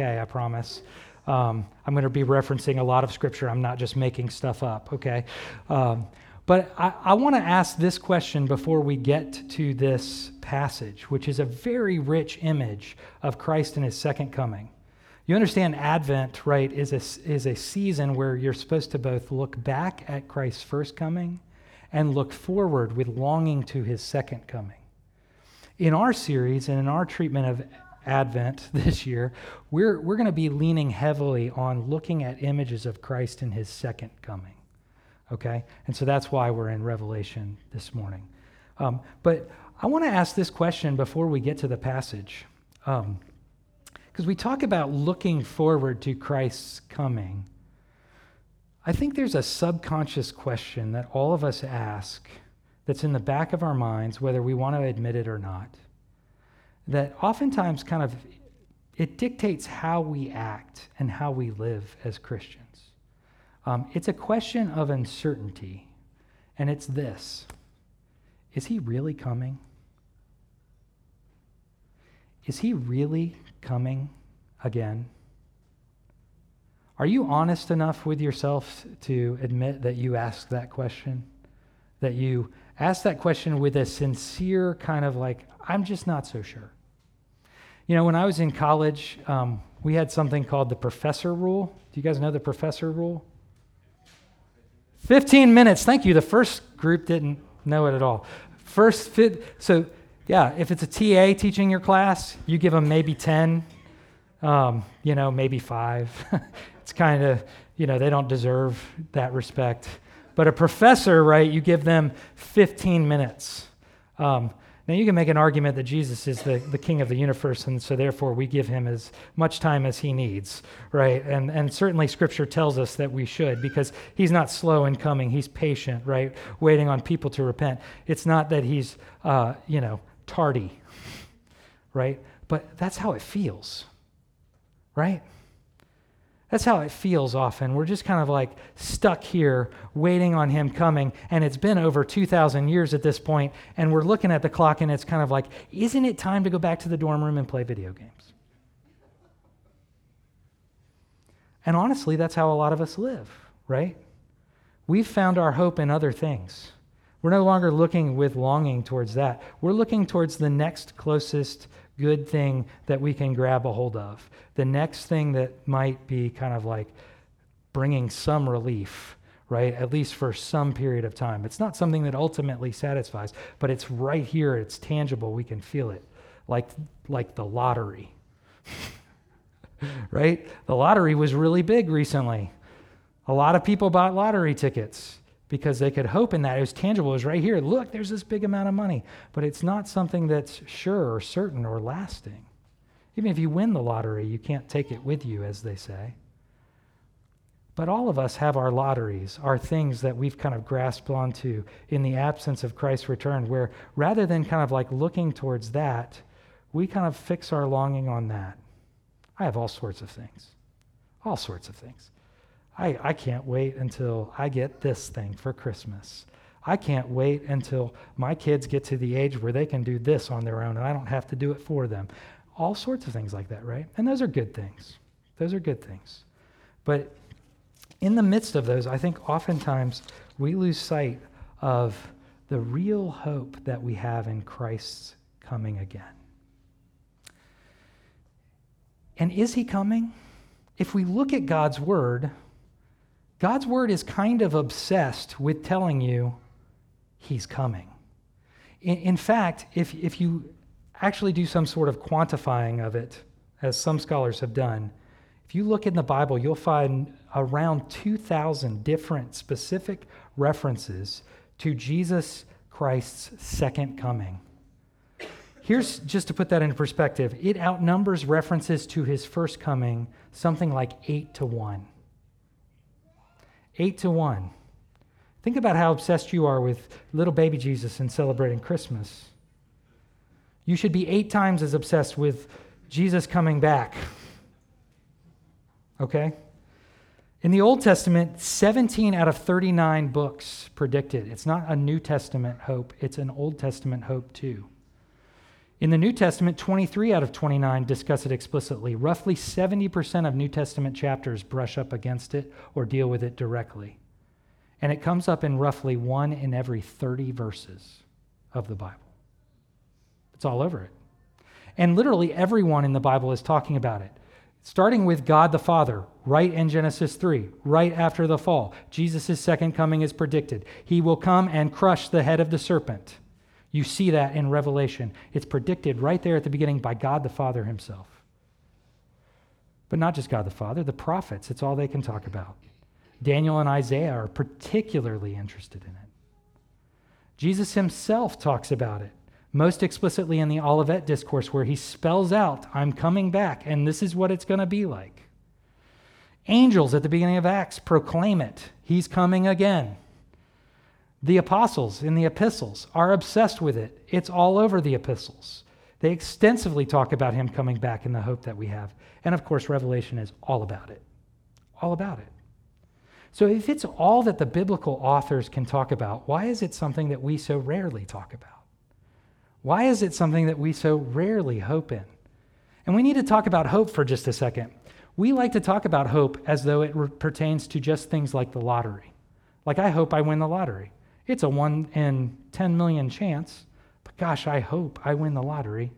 okay? I promise. Um, I'm going to be referencing a lot of scripture. I'm not just making stuff up, okay? Um, but I, I want to ask this question before we get to this passage, which is a very rich image of Christ in his second coming. You understand Advent, right, is a, is a season where you're supposed to both look back at Christ's first coming and look forward with longing to his second coming. In our series and in our treatment of Advent this year, we're, we're going to be leaning heavily on looking at images of Christ in his second coming. Okay? And so that's why we're in Revelation this morning. Um, but I want to ask this question before we get to the passage. Because um, we talk about looking forward to Christ's coming. I think there's a subconscious question that all of us ask that's in the back of our minds, whether we want to admit it or not, that oftentimes kind of it dictates how we act and how we live as Christians. Um, it's a question of uncertainty, and it's this Is he really coming? Is he really coming again? Are you honest enough with yourself to admit that you asked that question? That you asked that question with a sincere kind of like, I'm just not so sure. You know, when I was in college, um, we had something called the professor rule. Do you guys know the professor rule? 15 minutes. Thank you. The first group didn't know it at all. First fit. So, yeah, if it's a TA teaching your class, you give them maybe 10, um, you know, maybe five. it's kind of, you know, they don't deserve that respect. But a professor, right, you give them 15 minutes. Um, now, you can make an argument that Jesus is the, the king of the universe, and so therefore we give him as much time as he needs, right? And, and certainly scripture tells us that we should because he's not slow in coming. He's patient, right? Waiting on people to repent. It's not that he's, uh, you know, tardy, right? But that's how it feels, right? That's how it feels often. We're just kind of like stuck here waiting on him coming. And it's been over 2,000 years at this point, And we're looking at the clock and it's kind of like, isn't it time to go back to the dorm room and play video games? And honestly, that's how a lot of us live, right? We've found our hope in other things. We're no longer looking with longing towards that. We're looking towards the next closest good thing that we can grab a hold of. The next thing that might be kind of like bringing some relief, right? At least for some period of time. It's not something that ultimately satisfies, but it's right here, it's tangible, we can feel it. Like like the lottery. right? The lottery was really big recently. A lot of people bought lottery tickets because they could hope in that. It was tangible. It was right here. Look, there's this big amount of money. But it's not something that's sure or certain or lasting. Even if you win the lottery, you can't take it with you, as they say. But all of us have our lotteries, our things that we've kind of grasped onto in the absence of Christ's return, where rather than kind of like looking towards that, we kind of fix our longing on that. I have all sorts of things. All sorts of things. I, I can't wait until I get this thing for Christmas. I can't wait until my kids get to the age where they can do this on their own and I don't have to do it for them. All sorts of things like that, right? And those are good things. Those are good things. But in the midst of those, I think oftentimes we lose sight of the real hope that we have in Christ's coming again. And is he coming? If we look at God's word, God's word is kind of obsessed with telling you he's coming. In, in, fact, if, if you actually do some sort of quantifying of it, as some scholars have done, if you look in the Bible, you'll find around 2,000 different specific references to Jesus Christ's second coming. Here's just to put that into perspective it outnumbers references to his first coming something like 8 to 1. Eight to one. Think about how obsessed you are with little baby Jesus and celebrating Christmas. You should be eight times as obsessed with Jesus coming back. Okay? In the Old Testament, 17 out of 39 books predicted. It's not a New Testament hope, it's an Old Testament hope too. In the New Testament, 23 out of 29 discuss it explicitly. Roughly 70% of New Testament chapters brush up against it or deal with it directly. And it comes up in roughly one in every 30 verses of the Bible. It's all over it. And literally everyone in the Bible is talking about it. Starting with God the Father, right in Genesis 3, right after the fall. Jesus' second coming is predicted. He will come and crush the head of the serpent. You see that in Revelation. It's predicted right there at the beginning by God the Father himself. But not just God the Father, the prophets, it's all they can talk about. Daniel and Isaiah are particularly interested in it. Jesus himself talks about it, most explicitly in the Olivet Discourse, where he spells out, I'm coming back, and this is what it's going to be like. Angels at the beginning of Acts proclaim it. He's coming again. The apostles in the epistles are obsessed with it. It's all over the epistles. They extensively talk about him coming back and the hope that we have. And of course, Revelation is all about it. All about it. So, if it's all that the biblical authors can talk about, why is it something that we so rarely talk about? Why is it something that we so rarely hope in? And we need to talk about hope for just a second. We like to talk about hope as though it re- pertains to just things like the lottery. Like, I hope I win the lottery. It's a 1 in 10 million chance, but gosh, I hope I win the lottery.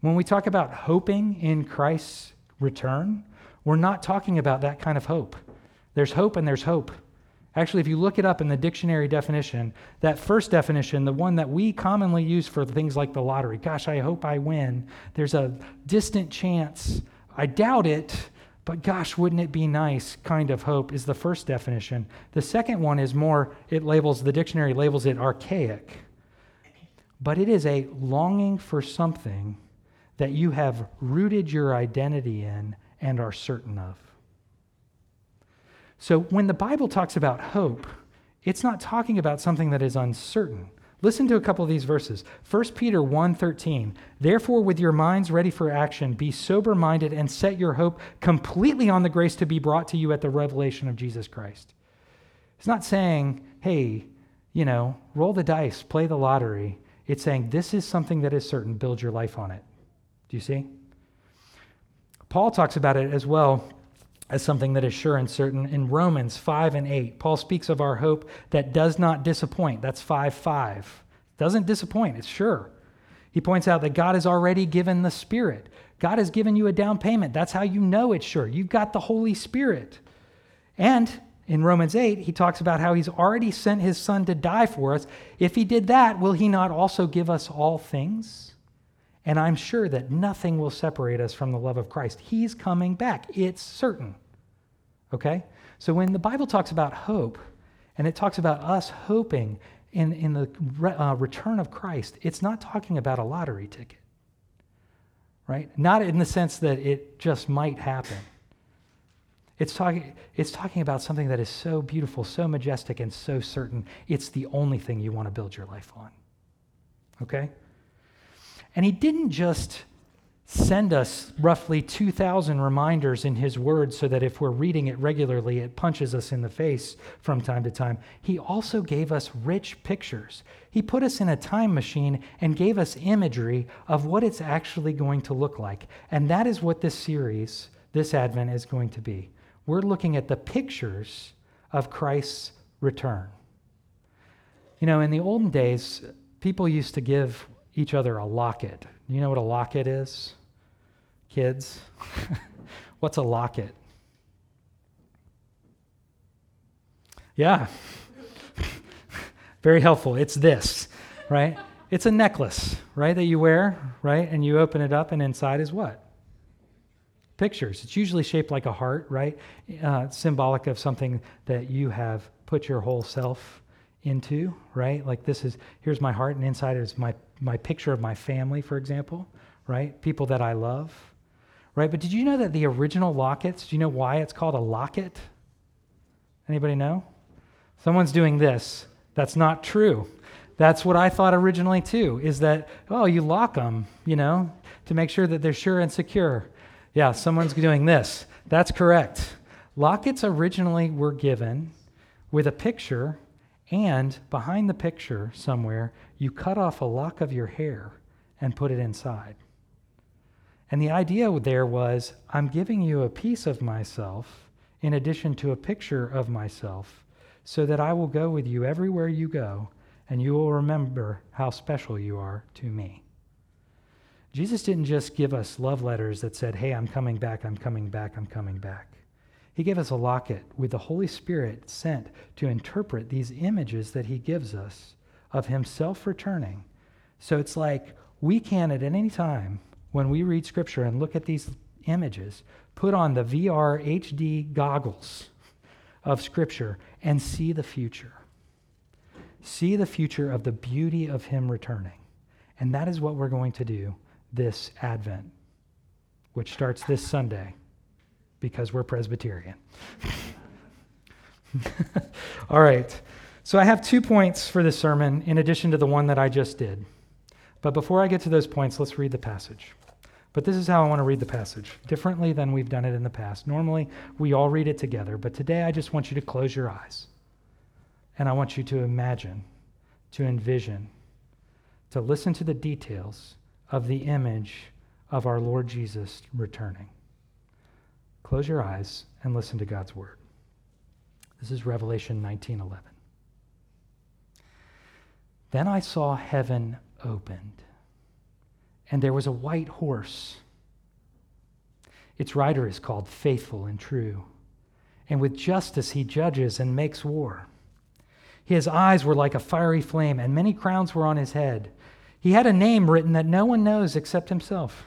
When we talk about hoping in Christ's return, we're not talking about that kind of hope. There's hope and there's hope. Actually, if you look it up in the dictionary definition, that first definition, the one that we commonly use for things like the lottery, gosh, I hope I win, there's a distant chance. I doubt it, but gosh, wouldn't it be nice kind of hope is the first definition. The second one is more, it labels, the dictionary labels it archaic. But it is a longing for something that you have rooted your identity in and are certain of. So when the Bible talks about hope, it's not talking about something that is uncertain. Listen to a couple of these verses. 1 Peter 1:13. Therefore with your minds ready for action, be sober-minded and set your hope completely on the grace to be brought to you at the revelation of Jesus Christ. It's not saying, "Hey, you know, roll the dice, play the lottery." It's saying this is something that is certain, build your life on it. Do you see? Paul talks about it as well as something that is sure and certain in Romans 5 and 8. Paul speaks of our hope that does not disappoint. That's 5 5. Doesn't disappoint, it's sure. He points out that God has already given the Spirit. God has given you a down payment. That's how you know it's sure. You've got the Holy Spirit. And in Romans 8, he talks about how he's already sent his Son to die for us. If he did that, will he not also give us all things? And I'm sure that nothing will separate us from the love of Christ. He's coming back. It's certain. Okay? So when the Bible talks about hope, and it talks about us hoping in, in the re, uh, return of Christ, it's not talking about a lottery ticket, right? Not in the sense that it just might happen. It's talking, it's talking about something that is so beautiful, so majestic, and so certain. It's the only thing you want to build your life on. Okay? And he didn't just send us roughly 2,000 reminders in His Word so that if we're reading it regularly, it punches us in the face from time to time. He also gave us rich pictures. He put us in a time machine and gave us imagery of what it's actually going to look like. And that is what this series, this Advent, is going to be. We're looking at the pictures of Christ's return. You know, in the olden days, people used to give each other a locket. You know what a locket is? Kids, what's a locket? Yeah. Very helpful. It's this, right? It's a necklace, right, that you wear, right? And you open it up, and inside is what? Pictures. It's usually shaped like a heart, right? Uh, symbolic of something that you have put your whole self into, right? Like this is, here's my heart, and inside is my, my picture of my family, for example, right? People that I love right? But did you know that the original lockets, do you know why it's called a locket? Anybody know? Someone's doing this. That's not true. That's what I thought originally too, is that, oh, you lock them, you know, to make sure that they're sure and secure. Yeah, someone's doing this. That's correct. Lockets originally were given with a picture, and behind the picture somewhere, you cut off a lock of your hair and put it inside. And the idea there was I'm giving you a piece of myself in addition to a picture of myself so that I will go with you everywhere you go and you will remember how special you are to me. Jesus didn't just give us love letters that said, Hey, I'm coming back, I'm coming back, I'm coming back. He gave us a locket with the Holy Spirit sent to interpret these images that He gives us of Himself returning. So it's like we can at any time when we read Scripture and look at these images, put on the VR HD goggles of Scripture and see the future. See the future of the beauty of Him returning. And that is what we're going to do this Advent, which starts this Sunday because we're Presbyterian. All right. So I have two points for this sermon in addition to the one that I just did. But before I get to those points, let's read the passage. But this is how I want to read the passage, differently than we've done it in the past. Normally, we all read it together, but today I just want you to close your eyes. And I want you to imagine, to envision, to listen to the details of the image of our Lord Jesus returning. Close your eyes and listen to God's word. This is Revelation 19:11. Then I saw heaven opened and there was a white horse. Its rider is called Faithful and True, and with justice he judges and makes war. His eyes were like a fiery flame, and many crowns were on his head. He had a name written that no one knows except himself.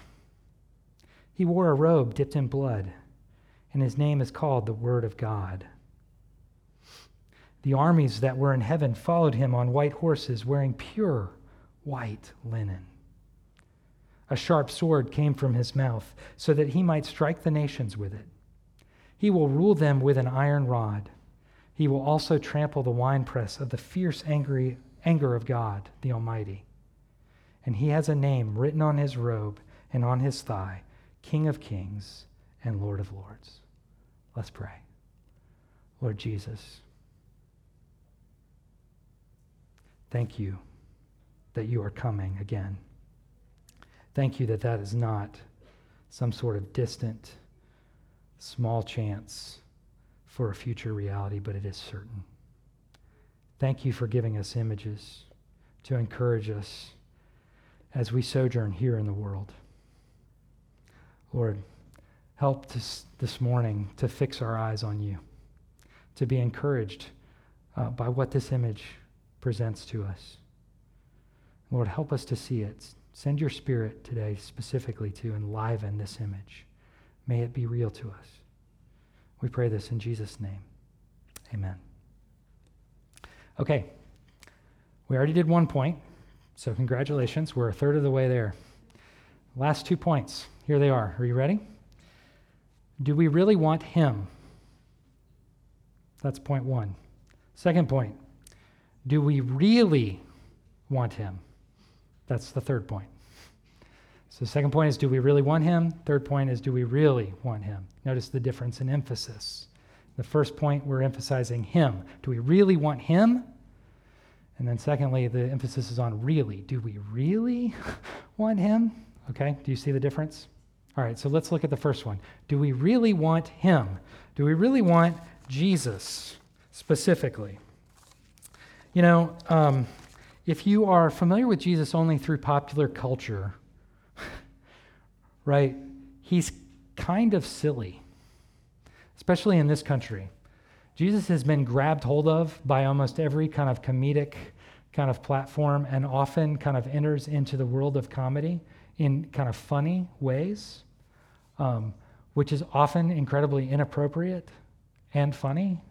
He wore a robe dipped in blood, and his name is called the Word of God. The armies that were in heaven followed him on white horses, wearing pure white linen. A sharp sword came from his mouth, so that he might strike the nations with it. He will rule them with an iron rod. He will also trample the winepress of the fierce angry anger of God, the Almighty. And he has a name written on his robe and on his thigh King of Kings and Lord of Lords. Let's pray. Lord Jesus, thank you that you are coming again. Thank you that that is not some sort of distant, small chance for a future reality, but it is certain. Thank you for giving us images to encourage us as we sojourn here in the world. Lord, help us this morning to fix our eyes on you, to be encouraged uh, by what this image presents to us. Lord, help us to see it Send your spirit today specifically to enliven this image. May it be real to us. We pray this in Jesus' name. Amen. Okay, we already did one point, so congratulations. We're a third of the way there. Last two points. Here they are. Are you ready? Do we really want Him? That's point one. Second point. Do we really want Him? That's the third point. So, second point is do we really want him? Third point is do we really want him? Notice the difference in emphasis. The first point, we're emphasizing him. Do we really want him? And then, secondly, the emphasis is on really. Do we really want him? Okay, do you see the difference? All right, so let's look at the first one. Do we really want him? Do we really want Jesus specifically? You know, um, if you are familiar with Jesus only through popular culture, right, he's kind of silly, especially in this country. Jesus has been grabbed hold of by almost every kind of comedic kind of platform and often kind of enters into the world of comedy in kind of funny ways, um, which is often incredibly inappropriate and funny,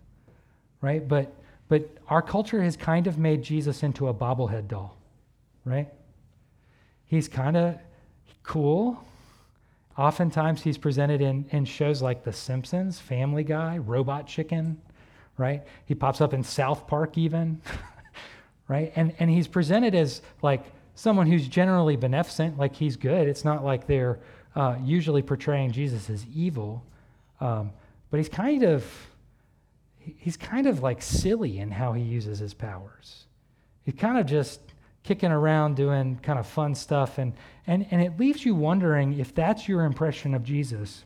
right? But but our culture has kind of made Jesus into a bobblehead doll, right? He's kind of cool. Oftentimes he's presented in, in shows like The Simpsons, Family Guy, Robot Chicken, right? He pops up in South Park even, right? And, and he's presented as like someone who's generally beneficent, like he's good. It's not like they're uh, usually portraying Jesus as evil, um, but he's kind of he's kind of like silly in how he uses his powers. He's kind of just kicking around doing kind of fun stuff. And, and, and it leaves you wondering if that's your impression of Jesus.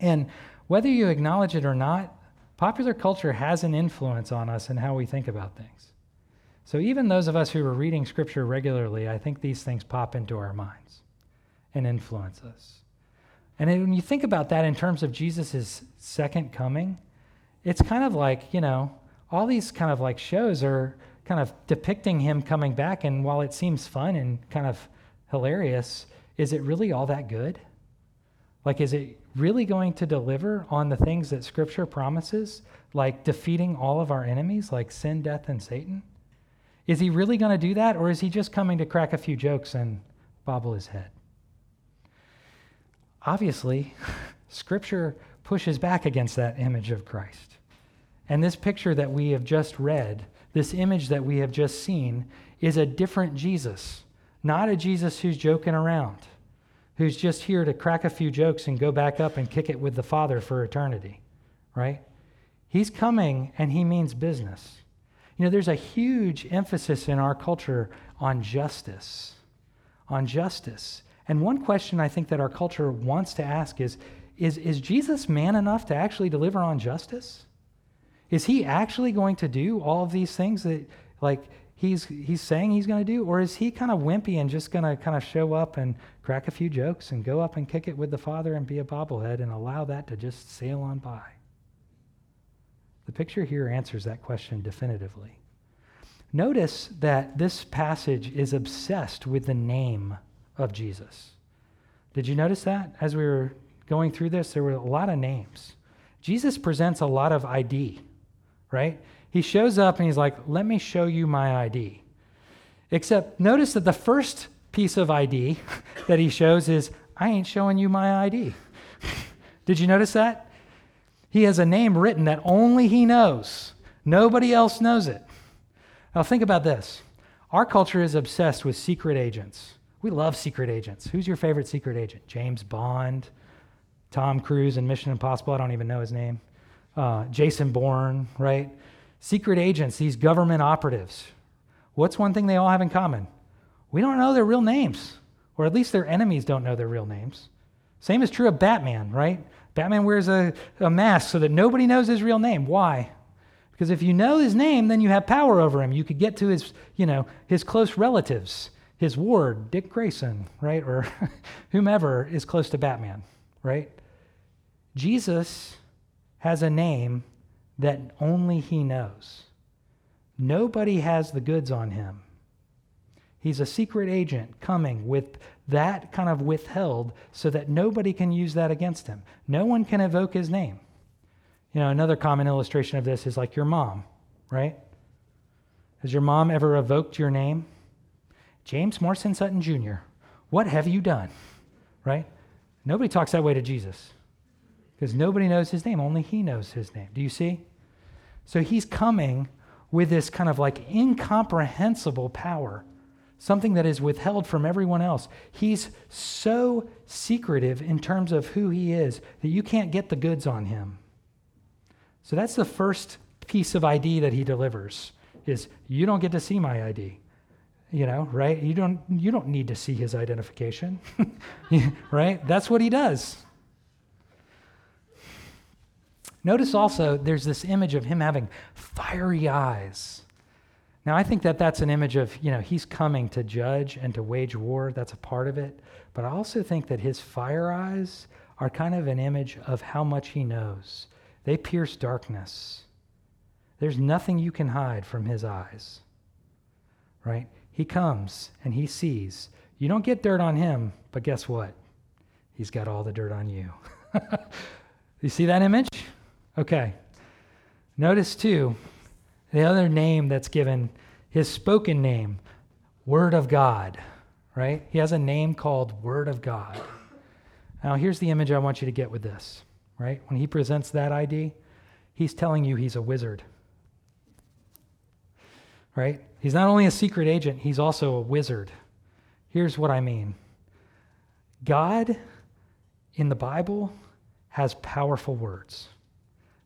And whether you acknowledge it or not, popular culture has an influence on us and how we think about things. So even those of us who are reading scripture regularly, I think these things pop into our minds and influence us. And when you think about that in terms of Jesus' second coming, it's kind of like, you know, all these kind of like shows are kind of depicting him coming back. And while it seems fun and kind of hilarious, is it really all that good? Like, is it really going to deliver on the things that Scripture promises, like defeating all of our enemies, like sin, death, and Satan? Is he really going to do that, or is he just coming to crack a few jokes and bobble his head? Obviously, Scripture pushes back against that image of Christ. And this picture that we have just read, this image that we have just seen, is a different Jesus, not a Jesus who's joking around who's just here to crack a few jokes and go back up and kick it with the Father for eternity, right? He's coming and he means business. You know, there's a huge emphasis in our culture on justice, on justice. And one question I think that our culture wants to ask is is, is Jesus man enough to actually deliver on justice? Is he actually going to do all of these things that, like, he's, he's saying he's going to do? Or is he kind of wimpy and just going to kind of show up and crack a few jokes and go up and kick it with the Father and be a bobblehead and allow that to just sail on by? The picture here answers that question definitively. Notice that this passage is obsessed with the name of Jesus. Did you notice that? As we were going through this, there were a lot of names. Jesus presents a lot of ID, right? He shows up and he's like, Let me show you my ID. Except notice that the first piece of ID that he shows is, I ain't showing you my ID. Did you notice that? He has a name written that only he knows. Nobody else knows it. Now, think about this. Our culture is obsessed with secret agents. We love secret agents. Who's your favorite secret agent? James Bond, Tom Cruise in Mission Impossible. I don't even know his name. Uh, Jason Bourne, right? secret agents, these government operatives, what's one thing they all have in common? We don't know their real names, or at least their enemies don't know their real names. Same is true of Batman, right? Batman wears a, a mask so that nobody knows his real name. Why? Because if you know his name, then you have power over him. You could get to his, you know, his close relatives, his ward, Dick Grayson, right? Or whomever is close to Batman, right? Jesus has a name that only he knows. Nobody has the goods on him. He's a secret agent coming with that kind of withheld so that nobody can use that against him. No one can evoke his name. You know, another common illustration of this is like your mom, right? Has your mom ever evoked your name? James Morrison Sutton Jr., what have you done? Right? Nobody talks that way to Jesus because nobody knows his name. Only he knows his name. Do you see? So he's coming with this kind of like incomprehensible power, something that is withheld from everyone else. He's so secretive in terms of who he is that you can't get the goods on him. So that's the first piece of ID that he delivers is you don't get to see my ID you know right you don't you don't need to see his identification right that's what he does Notice also there's this image of him having fiery eyes. Now, I think that that's an image of, you know, he's coming to judge and to wage war. That's a part of it. But I also think that his fire eyes are kind of an image of how much he knows. They pierce darkness. There's nothing you can hide from his eyes, right? He comes and he sees. You don't get dirt on him, but guess what? He's got all the dirt on you. you see that image? Okay. Notice too, the other name that's given, his spoken name, Word of God, right? He has a name called Word of God. Now, here's the image I want you to get with this, right? When he presents that ID, he's telling you he's a wizard, right? He's not only a secret agent, he's also a wizard. Here's what I mean God in the Bible has powerful words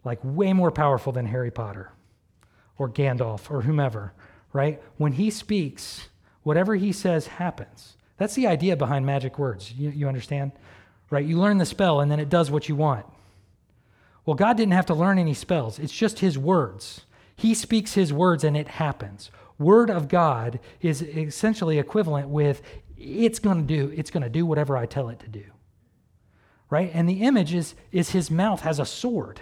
like way more powerful than Harry Potter or Gandalf or whomever, right? When he speaks, whatever he says happens. That's the idea behind magic words. You, you understand? Right? You learn the spell and then it does what you want. Well, God didn't have to learn any spells, it's just his words. He speaks his words and it happens. Word of God is essentially equivalent with it's going to do it's going to do whatever I tell it to do. Right? And the image is is his mouth has a sword.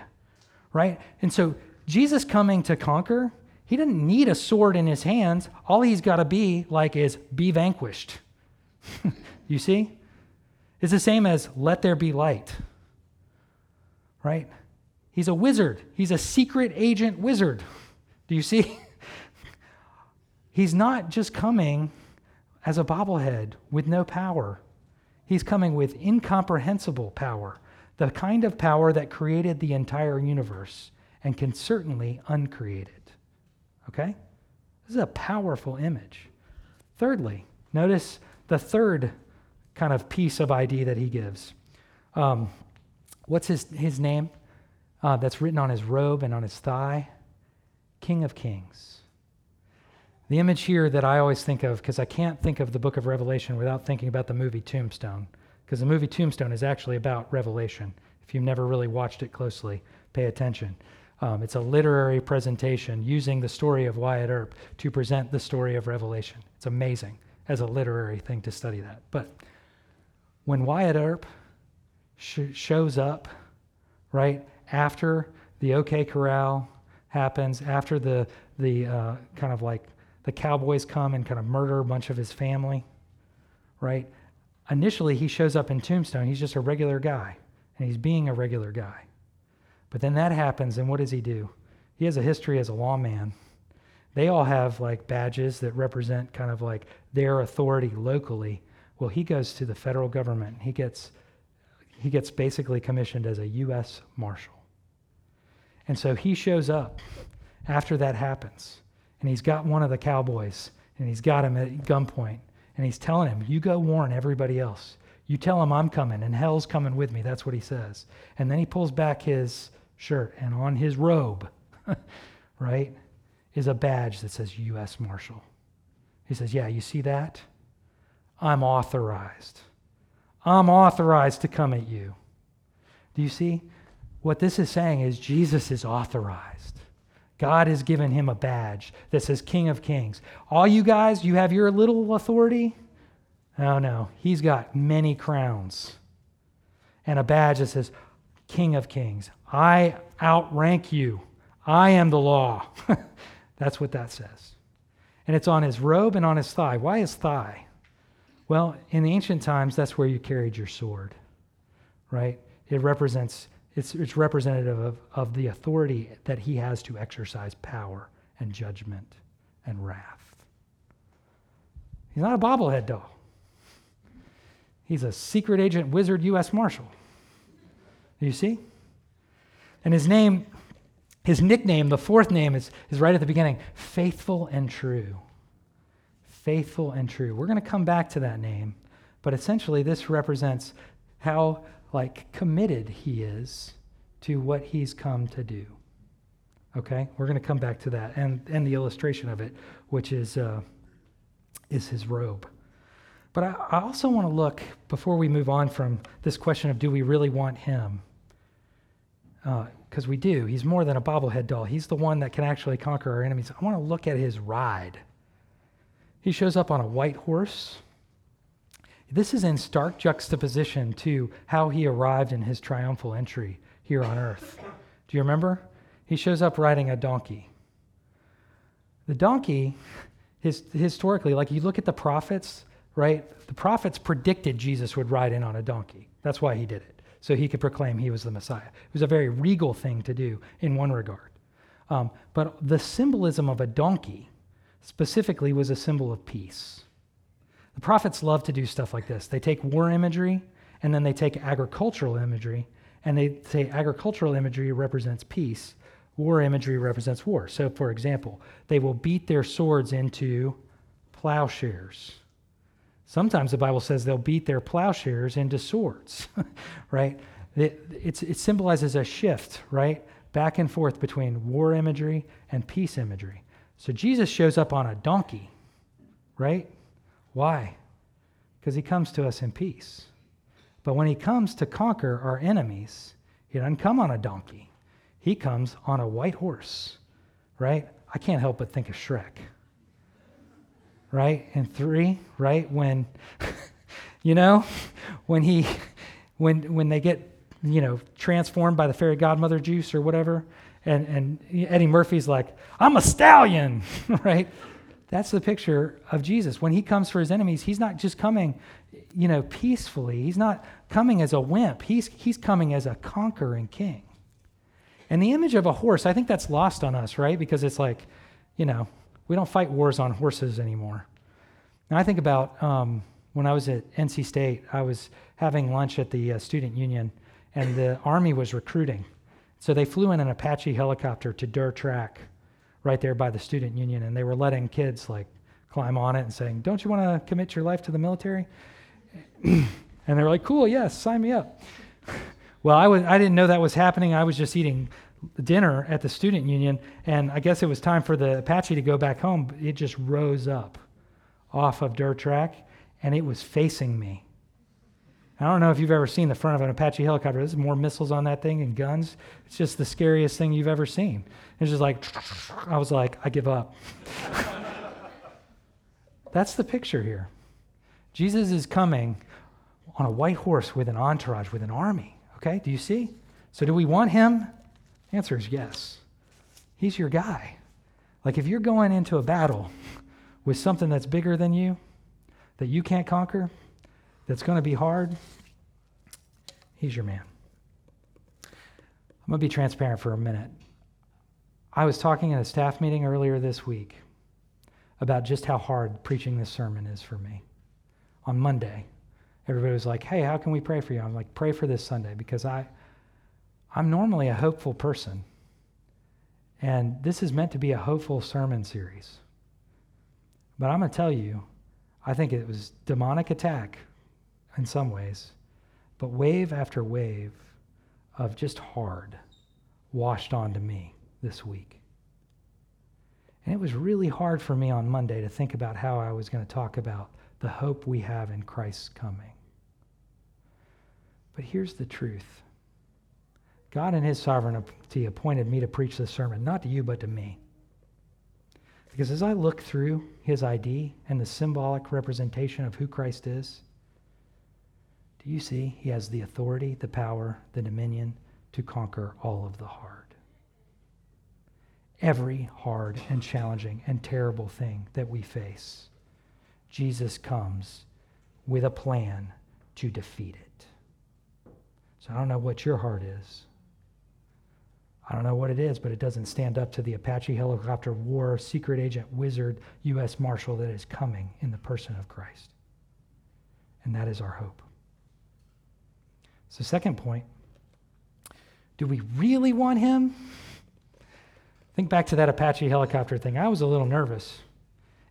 Right? And so Jesus coming to conquer, he didn't need a sword in his hands. All he's got to be like is be vanquished. you see? It's the same as let there be light. Right? He's a wizard. He's a secret agent wizard. Do you see? He's not just coming as a bobblehead with no power. He's coming with incomprehensible power, the kind of power that created the entire universe and can certainly uncreate it. Okay? This is a powerful image. Thirdly, notice the third kind of piece of ID that he gives. Um, what's his, his name? Uh, that's written on his robe and on his thigh King of Kings. The image here that I always think of, because I can't think of the book of Revelation without thinking about the movie Tombstone, because the movie Tombstone is actually about Revelation. If you've never really watched it closely, pay attention. Um, it's a literary presentation using the story of Wyatt Earp to present the story of Revelation. It's amazing as a literary thing to study that. But when Wyatt Earp sh- shows up, right, after the OK Corral happens, after the, the uh, kind of like the cowboys come and kind of murder a bunch of his family, right? Initially, he shows up in Tombstone. He's just a regular guy, and he's being a regular guy. But then that happens, and what does he do? He has a history as a lawman. They all have like badges that represent kind of like their authority locally. Well, he goes to the federal government. He gets he gets basically commissioned as a U.S. Marshal. And so he shows up after that happens, and he's got one of the cowboys, and he's got him at gunpoint, and he's telling him, You go warn everybody else. You tell him I'm coming, and hell's coming with me. That's what he says. And then he pulls back his shirt, and on his robe, right, is a badge that says U.S. Marshal. He says, Yeah, you see that? I'm authorized. I'm authorized to come at you. Do you see? What this is saying is Jesus is authorized. God has given him a badge that says King of Kings. All you guys, you have your little authority? Oh no, he's got many crowns and a badge that says King of Kings. I outrank you. I am the law. That's what that says. And it's on his robe and on his thigh. Why his thigh? Well, in the ancient times, that's where you carried your sword, right? It represents, it's, it's representative of, of the authority that he has to exercise power and judgment and wrath. He's not a bobblehead doll. He's a secret agent wizard U.S. Marshal. You see? And his name, his nickname, the fourth name, is, is right at the beginning faithful and true. Faithful and true. We're going to come back to that name, but essentially this represents how like committed he is to what he's come to do. Okay, we're going to come back to that and, and the illustration of it, which is, uh, is his robe. But I, I also want to look, before we move on from this question of do we really want him? Because uh, we do. He's more than a bobblehead doll, he's the one that can actually conquer our enemies. I want to look at his ride. He shows up on a white horse. This is in stark juxtaposition to how he arrived in his triumphal entry here on earth. Do you remember? He shows up riding a donkey. The donkey, his, historically, like you look at the prophets, right? The prophets predicted Jesus would ride in on a donkey. That's why he did it so he could proclaim he was the Messiah. It was a very regal thing to do in one regard. Um, but the symbolism of a donkey specifically was a symbol of peace. The prophets love to do stuff like this. They take war imagery and then they take agricultural imagery and they say agricultural imagery represents peace, war imagery represents war. So, for example, they will beat their swords into plowshares Sometimes the Bible says they'll beat their plowshares into swords, right? It, it symbolizes a shift, right? Back and forth between war imagery and peace imagery. So Jesus shows up on a donkey, right? Why? Because he comes to us in peace. But when he comes to conquer our enemies, he doesn't come on a donkey. He comes on a white horse, right? I can't help but think of Shrek. Right? And three, right? When, you know, when he, when, when they get, you know, transformed by the fairy godmother juice or whatever, and, and Eddie Murphy's like, I'm a stallion, right? That's the picture of Jesus. When he comes for his enemies, he's not just coming, you know, peacefully. He's not coming as a wimp. He's, he's coming as a conquering king. And the image of a horse, I think that's lost on us, right? Because it's like, you know, we don't fight wars on horses anymore. And I think about um, when I was at NC State, I was having lunch at the uh, student union, and the Army was recruiting. So they flew in an Apache helicopter to Durr Track right there by the student union, and they were letting kids like climb on it and saying, Don't you want to commit your life to the military? and they were like, Cool, yes, sign me up. well, I, was, I didn't know that was happening. I was just eating dinner at the student union, and I guess it was time for the Apache to go back home. It just rose up off of dirt Track, and it was facing me. I don't know if you've ever seen the front of an Apache helicopter. There's more missiles on that thing and guns. It's just the scariest thing you've ever seen. It's just like, I was like, I give up. That's the picture here. Jesus is coming on a white horse with an entourage, with an army. Okay, do you see? So, do we want him? The answer is yes. He's your guy. Like, if you're going into a battle with something that's bigger than you, that you can't conquer, that's going to be hard, he's your man. I'm going to be transparent for a minute. I was talking at a staff meeting earlier this week about just how hard preaching this sermon is for me. On Monday, everybody was like, "Hey, how can we pray for you?" I'm like, "Pray for this Sunday because I I'm normally a hopeful person. And this is meant to be a hopeful sermon series. But I'm going to tell you, I think it was demonic attack in some ways, but wave after wave of just hard washed onto me this week. And it was really hard for me on Monday to think about how I was going to talk about the hope we have in Christ's coming. But here's the truth God, in His sovereignty, appointed me to preach this sermon, not to you, but to me. Because as I look through His ID and the symbolic representation of who Christ is, do you see He has the authority, the power, the dominion to conquer all of the hard? Every hard and challenging and terrible thing that we face, Jesus comes with a plan to defeat it. So I don't know what your heart is. I don't know what it is, but it doesn't stand up to the Apache helicopter war secret agent wizard U.S. Marshal that is coming in the person of Christ. And that is our hope. So, second point do we really want him? Think back to that Apache helicopter thing. I was a little nervous.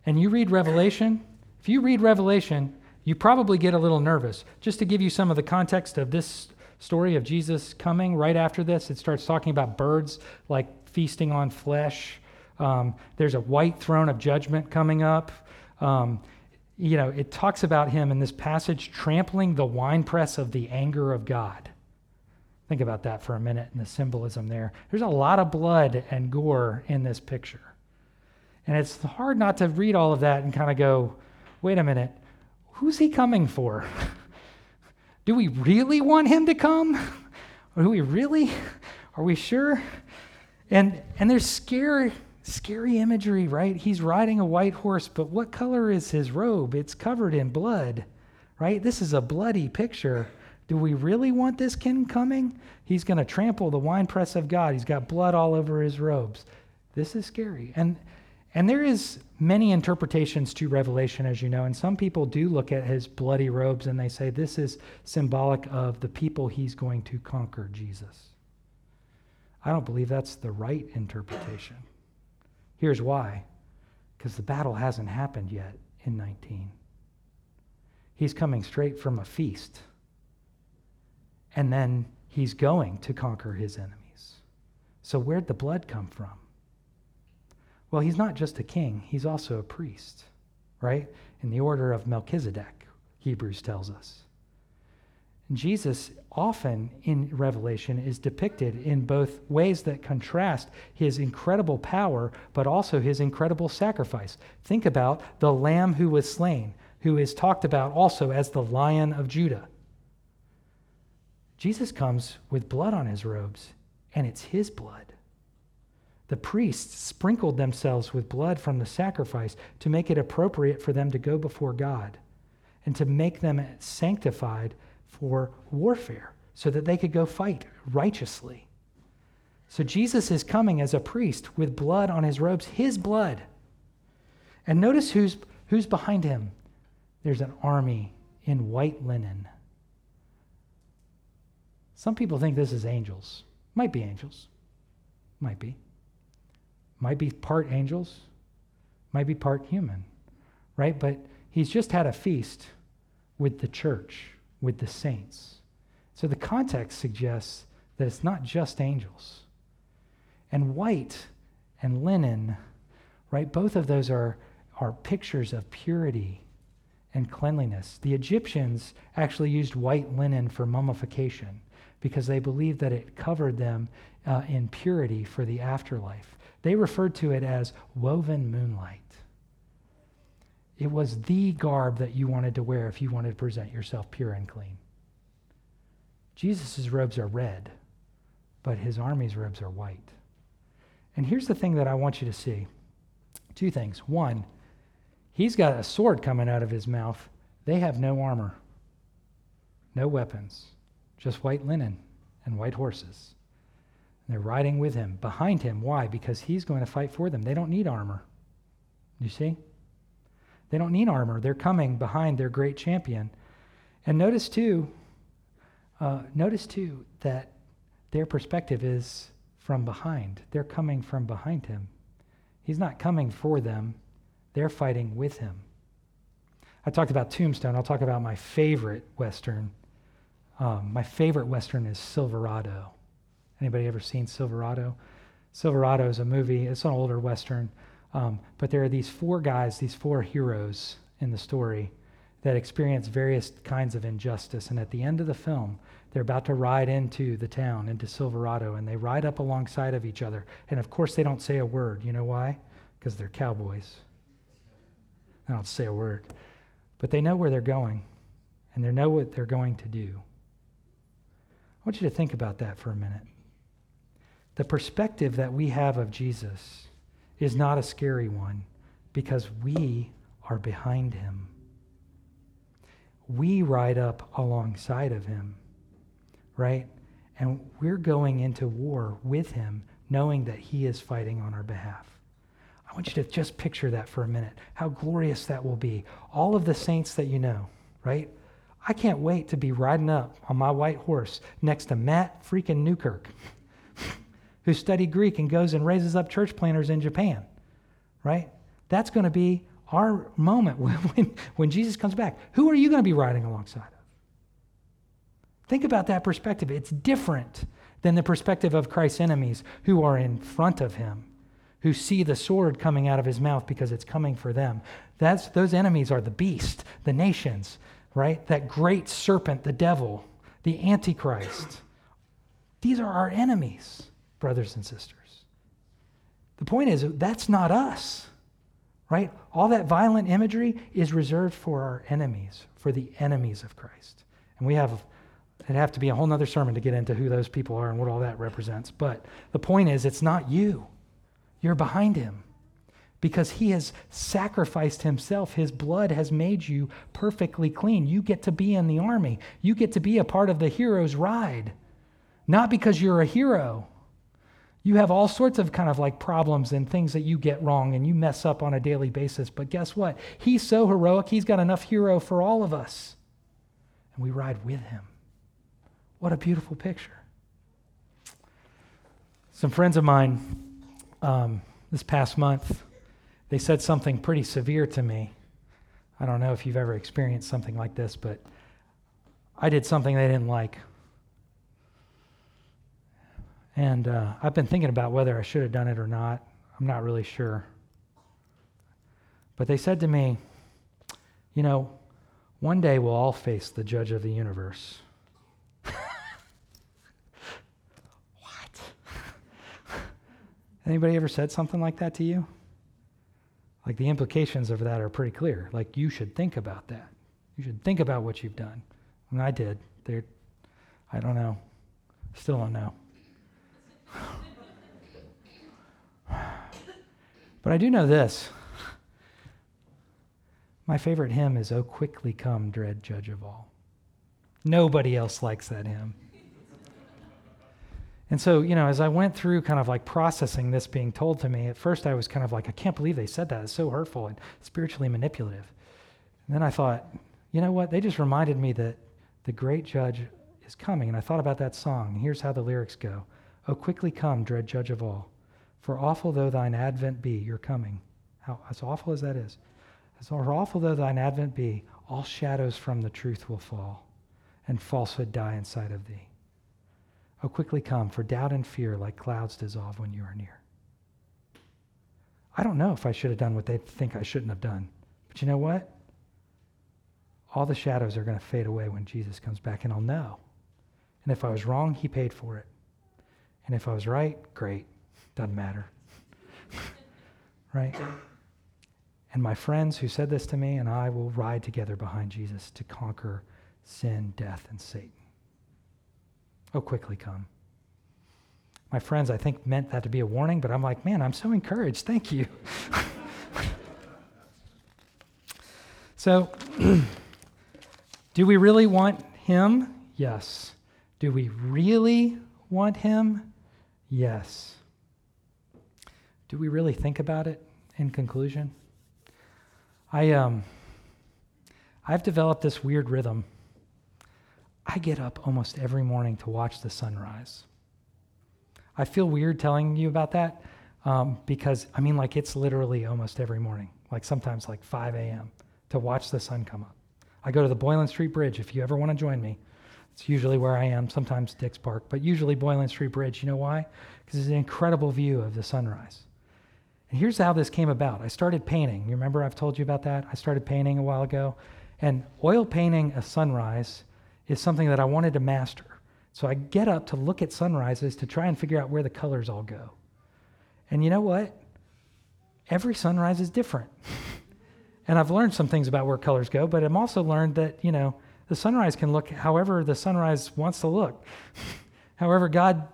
And you read Revelation, if you read Revelation, you probably get a little nervous. Just to give you some of the context of this story of Jesus coming right after this. It starts talking about birds like feasting on flesh. Um, there's a white throne of judgment coming up. Um, you know, it talks about him in this passage trampling the winepress of the anger of God. Think about that for a minute and the symbolism there. There's a lot of blood and gore in this picture. And it's hard not to read all of that and kind of go, wait a minute, who's he coming for? Do we really want him to come? Or do we really? Are we sure? And and there's scary scary imagery, right? He's riding a white horse, but what color is his robe? It's covered in blood, right? This is a bloody picture. Do we really want this king coming? He's going to trample the winepress of God. He's got blood all over his robes. This is scary. And and there is many interpretations to Revelation, as you know, and some people do look at his bloody robes and they say this is symbolic of the people he's going to conquer, Jesus. I don't believe that's the right interpretation. Here's why because the battle hasn't happened yet in 19. He's coming straight from a feast, and then he's going to conquer his enemies. So, where'd the blood come from? Well, he's not just a king, he's also a priest, right? in the order of Melchizedek, Hebrews tells us. Jesus often in Revelation is depicted in both ways that contrast his incredible power, but also his incredible sacrifice. Think about the Lamb who was slain, who is talked about also as the Lion of Judah. Jesus comes with blood on his robes, and it's his blood. The priests sprinkled themselves with blood from the sacrifice to make it appropriate for them to go before God and to make them sanctified for warfare so that they could go fight righteously. So Jesus is coming as a priest with blood on his robes, his blood. And notice who's, who's behind him. There's an army in white linen. Some people think this is angels. Might be angels. Might be. Might be part angels. Might be part human. Right? But he's just had a feast with the church with the saints. So the context suggests that it's not just angels. And white and linen, right? Both of those are, are pictures of purity and cleanliness. The Egyptians actually used white linen for mummification because they believed that it covered them uh, in purity for the afterlife. They referred to it as woven moonlight. It was the garb that you wanted to wear if you wanted to present yourself pure and clean. Jesus' robes are red, but his army's robes are white. And here's the thing that I want you to see two things. One, he's got a sword coming out of his mouth. They have no armor, no weapons, just white linen and white horses. And they're riding with him, behind him. Why? Because he's going to fight for them. They don't need armor. You see? They don't need armor. They're coming behind their great champion. And notice too, uh, notice too that their perspective is from behind. They're coming from behind him. He's not coming for them. They're fighting with him. I talked about Tombstone. I'll talk about my favorite Western. Um, my favorite Western is Silverado. Anybody ever seen Silverado? Silverado is a movie. It's an older Western um, but there are these four guys, these four heroes in the story that experience various kinds of injustice. And at the end of the film, they're about to ride into the town, into Silverado, and they ride up alongside of each other. And of course, they don't say a word. You know why? Because they're cowboys. They don't say a word. But they know where they're going, and they know what they're going to do. Want you to think about that for a minute. The perspective that we have of Jesus is not a scary one because we are behind him. We ride up alongside of him, right? And we're going into war with him, knowing that he is fighting on our behalf. I want you to just picture that for a minute, how glorious that will be. All of the saints that you know, right? I can't wait to be riding up on my white horse next to Matt freaking Newkirk who studied Greek and goes and raises up church planters in Japan, right? That's going to be our moment when, when Jesus comes back. Who are you going to be riding alongside of? Think about that perspective. It's different than the perspective of Christ's enemies who are in front of him, who see the sword coming out of his mouth because it's coming for them. That's, those enemies are the beast, the nations, right? That great serpent, the devil, the Antichrist. These are our enemies brothers and sisters. The point is, that's not us, right? All that violent imagery is reserved for our enemies, for the enemies of Christ. And we have, it'd have to be a whole other sermon to get into who those people are and what all that represents. But the point is, it's not you. You're behind him because he has sacrificed himself. His blood has made you perfectly clean. You get to be in the army, you get to be a part of the hero's ride, not because you're a hero you have all sorts of kind of like problems and things that you get wrong and you mess up on a daily basis. But guess what? He's so heroic, he's got enough hero for all of us. And we ride with him. What a beautiful picture. Some friends of mine um, this past month, they said something pretty severe to me. I don't know if you've ever experienced something like this, but I did something they didn't like. And uh, I've been thinking about whether I should have done it or not. I'm not really sure. But they said to me, You know, one day we'll all face the judge of the universe. what? Anybody ever said something like that to you? Like the implications of that are pretty clear. Like you should think about that. You should think about what you've done. And I did. They're, I don't know. Still don't know. but I do know this. My favorite hymn is, Oh, quickly come, dread judge of all. Nobody else likes that hymn. And so, you know, as I went through kind of like processing this being told to me, at first I was kind of like, I can't believe they said that. It's so hurtful and spiritually manipulative. And then I thought, you know what? They just reminded me that the great judge is coming. And I thought about that song. Here's how the lyrics go Oh, quickly come, dread judge of all. For awful though thine advent be, your coming. How, as awful as that is. As awful though thine advent be, all shadows from the truth will fall, and falsehood die inside of thee. Oh, quickly come, for doubt and fear like clouds dissolve when you are near. I don't know if I should have done what they think I shouldn't have done. But you know what? All the shadows are going to fade away when Jesus comes back, and I'll know. And if I was wrong, he paid for it. And if I was right, great. Doesn't matter. right? And my friends who said this to me and I will ride together behind Jesus to conquer sin, death, and Satan. Oh, quickly come. My friends, I think, meant that to be a warning, but I'm like, man, I'm so encouraged. Thank you. so, do we really want him? Yes. Do we really want him? Yes. Do we really think about it in conclusion? I um I've developed this weird rhythm. I get up almost every morning to watch the sunrise. I feel weird telling you about that um, because I mean, like it's literally almost every morning, like sometimes like 5 a.m. to watch the sun come up. I go to the Boylan Street Bridge if you ever want to join me. It's usually where I am, sometimes Dix Park, but usually Boylan Street Bridge. You know why? Because it's an incredible view of the sunrise. And here's how this came about. I started painting. You remember I've told you about that? I started painting a while ago. And oil painting a sunrise is something that I wanted to master. So I get up to look at sunrises to try and figure out where the colors all go. And you know what? Every sunrise is different. and I've learned some things about where colors go, but I've also learned that, you know, the sunrise can look however the sunrise wants to look, however God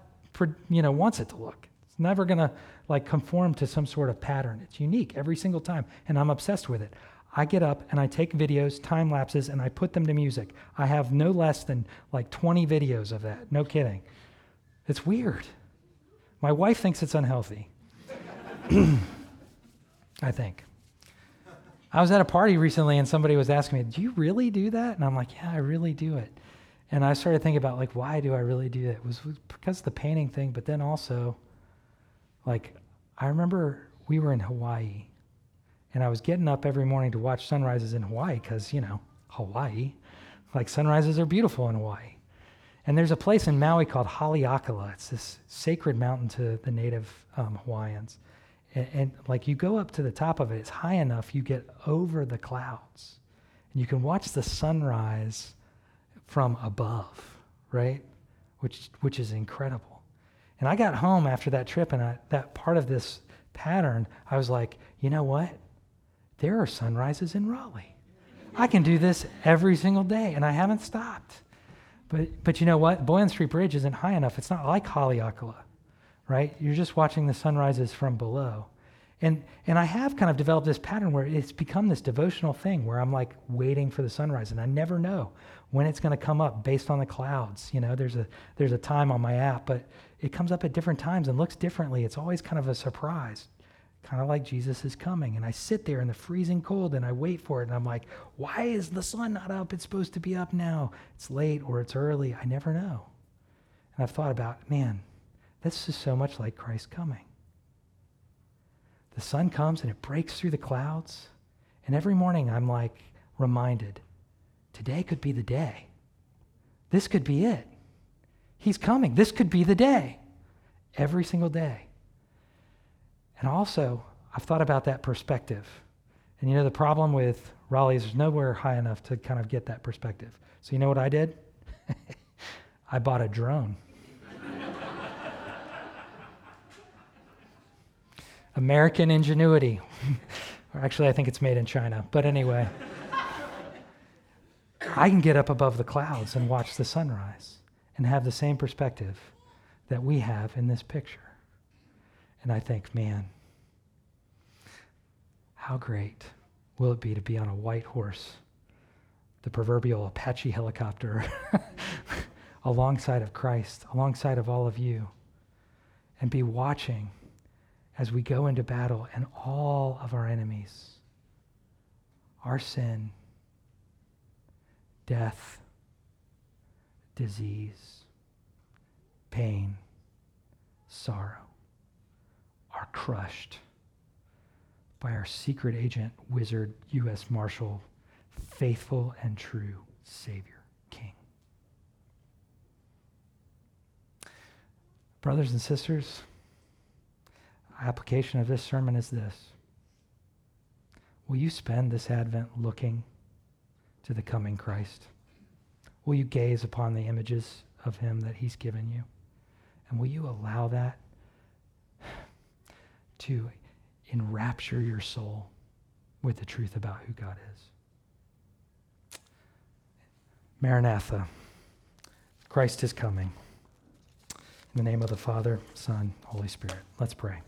you know, wants it to look. It's never going to like conform to some sort of pattern. It's unique every single time, and I'm obsessed with it. I get up and I take videos, time lapses, and I put them to music. I have no less than like 20 videos of that. No kidding. It's weird. My wife thinks it's unhealthy. I think. I was at a party recently and somebody was asking me, Do you really do that? And I'm like, Yeah, I really do it. And I started thinking about, like, why do I really do that? It was because of the painting thing, but then also, like, I remember we were in Hawaii and I was getting up every morning to watch sunrises in Hawaii because, you know, Hawaii. Like, sunrises are beautiful in Hawaii. And there's a place in Maui called Haleakala. It's this sacred mountain to the native um, Hawaiians. And, and, like you go up to the top of it, it's high enough, you get over the clouds. And you can watch the sunrise from above, right? Which, which is incredible. And I got home after that trip, and I, that part of this pattern, I was like, you know what? There are sunrises in Raleigh. I can do this every single day, and I haven't stopped. But, but you know what? Boylan Street Bridge isn't high enough. It's not like Haleakala right? You're just watching the sunrises from below. And, and I have kind of developed this pattern where it's become this devotional thing where I'm like waiting for the sunrise and I never know when it's going to come up based on the clouds. You know, there's a, there's a time on my app, but it comes up at different times and looks differently. It's always kind of a surprise, kind of like Jesus is coming. And I sit there in the freezing cold and I wait for it and I'm like, why is the sun not up? It's supposed to be up now. It's late or it's early. I never know. And I've thought about, man, this is so much like Christ coming. The sun comes and it breaks through the clouds. And every morning I'm like reminded today could be the day. This could be it. He's coming. This could be the day. Every single day. And also, I've thought about that perspective. And you know, the problem with Raleigh's is nowhere high enough to kind of get that perspective. So you know what I did? I bought a drone. American ingenuity. or actually, I think it's made in China. But anyway, I can get up above the clouds and watch the sunrise and have the same perspective that we have in this picture. And I think, man, how great will it be to be on a white horse, the proverbial Apache helicopter, alongside of Christ, alongside of all of you, and be watching as we go into battle and all of our enemies, our sin, death, disease, pain, sorrow, are crushed by our secret agent, wizard, U.S. Marshal, faithful and true Savior, King. Brothers and sisters, application of this sermon is this Will you spend this Advent looking to the coming Christ? Will you gaze upon the images of Him that He's given you? And will you allow that to enrapture your soul with the truth about who God is? Maranatha, Christ is coming. In the name of the Father, Son, Holy Spirit. Let's pray.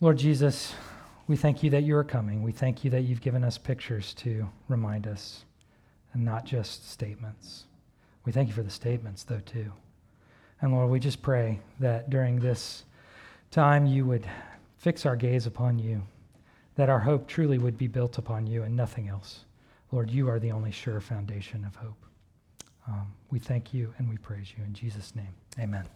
Lord Jesus, we thank you that you are coming. We thank you that you've given us pictures to remind us and not just statements. We thank you for the statements, though, too. And Lord, we just pray that during this time you would fix our gaze upon you, that our hope truly would be built upon you and nothing else. Lord, you are the only sure foundation of hope. Um, we thank you and we praise you. In Jesus' name, amen.